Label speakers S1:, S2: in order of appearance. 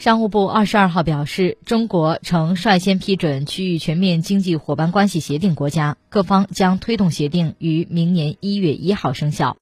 S1: 商务部二十二号表示，中国曾率先批准区域全面经济伙伴关系协定国家，各方将推动协定于明年一月一号生效。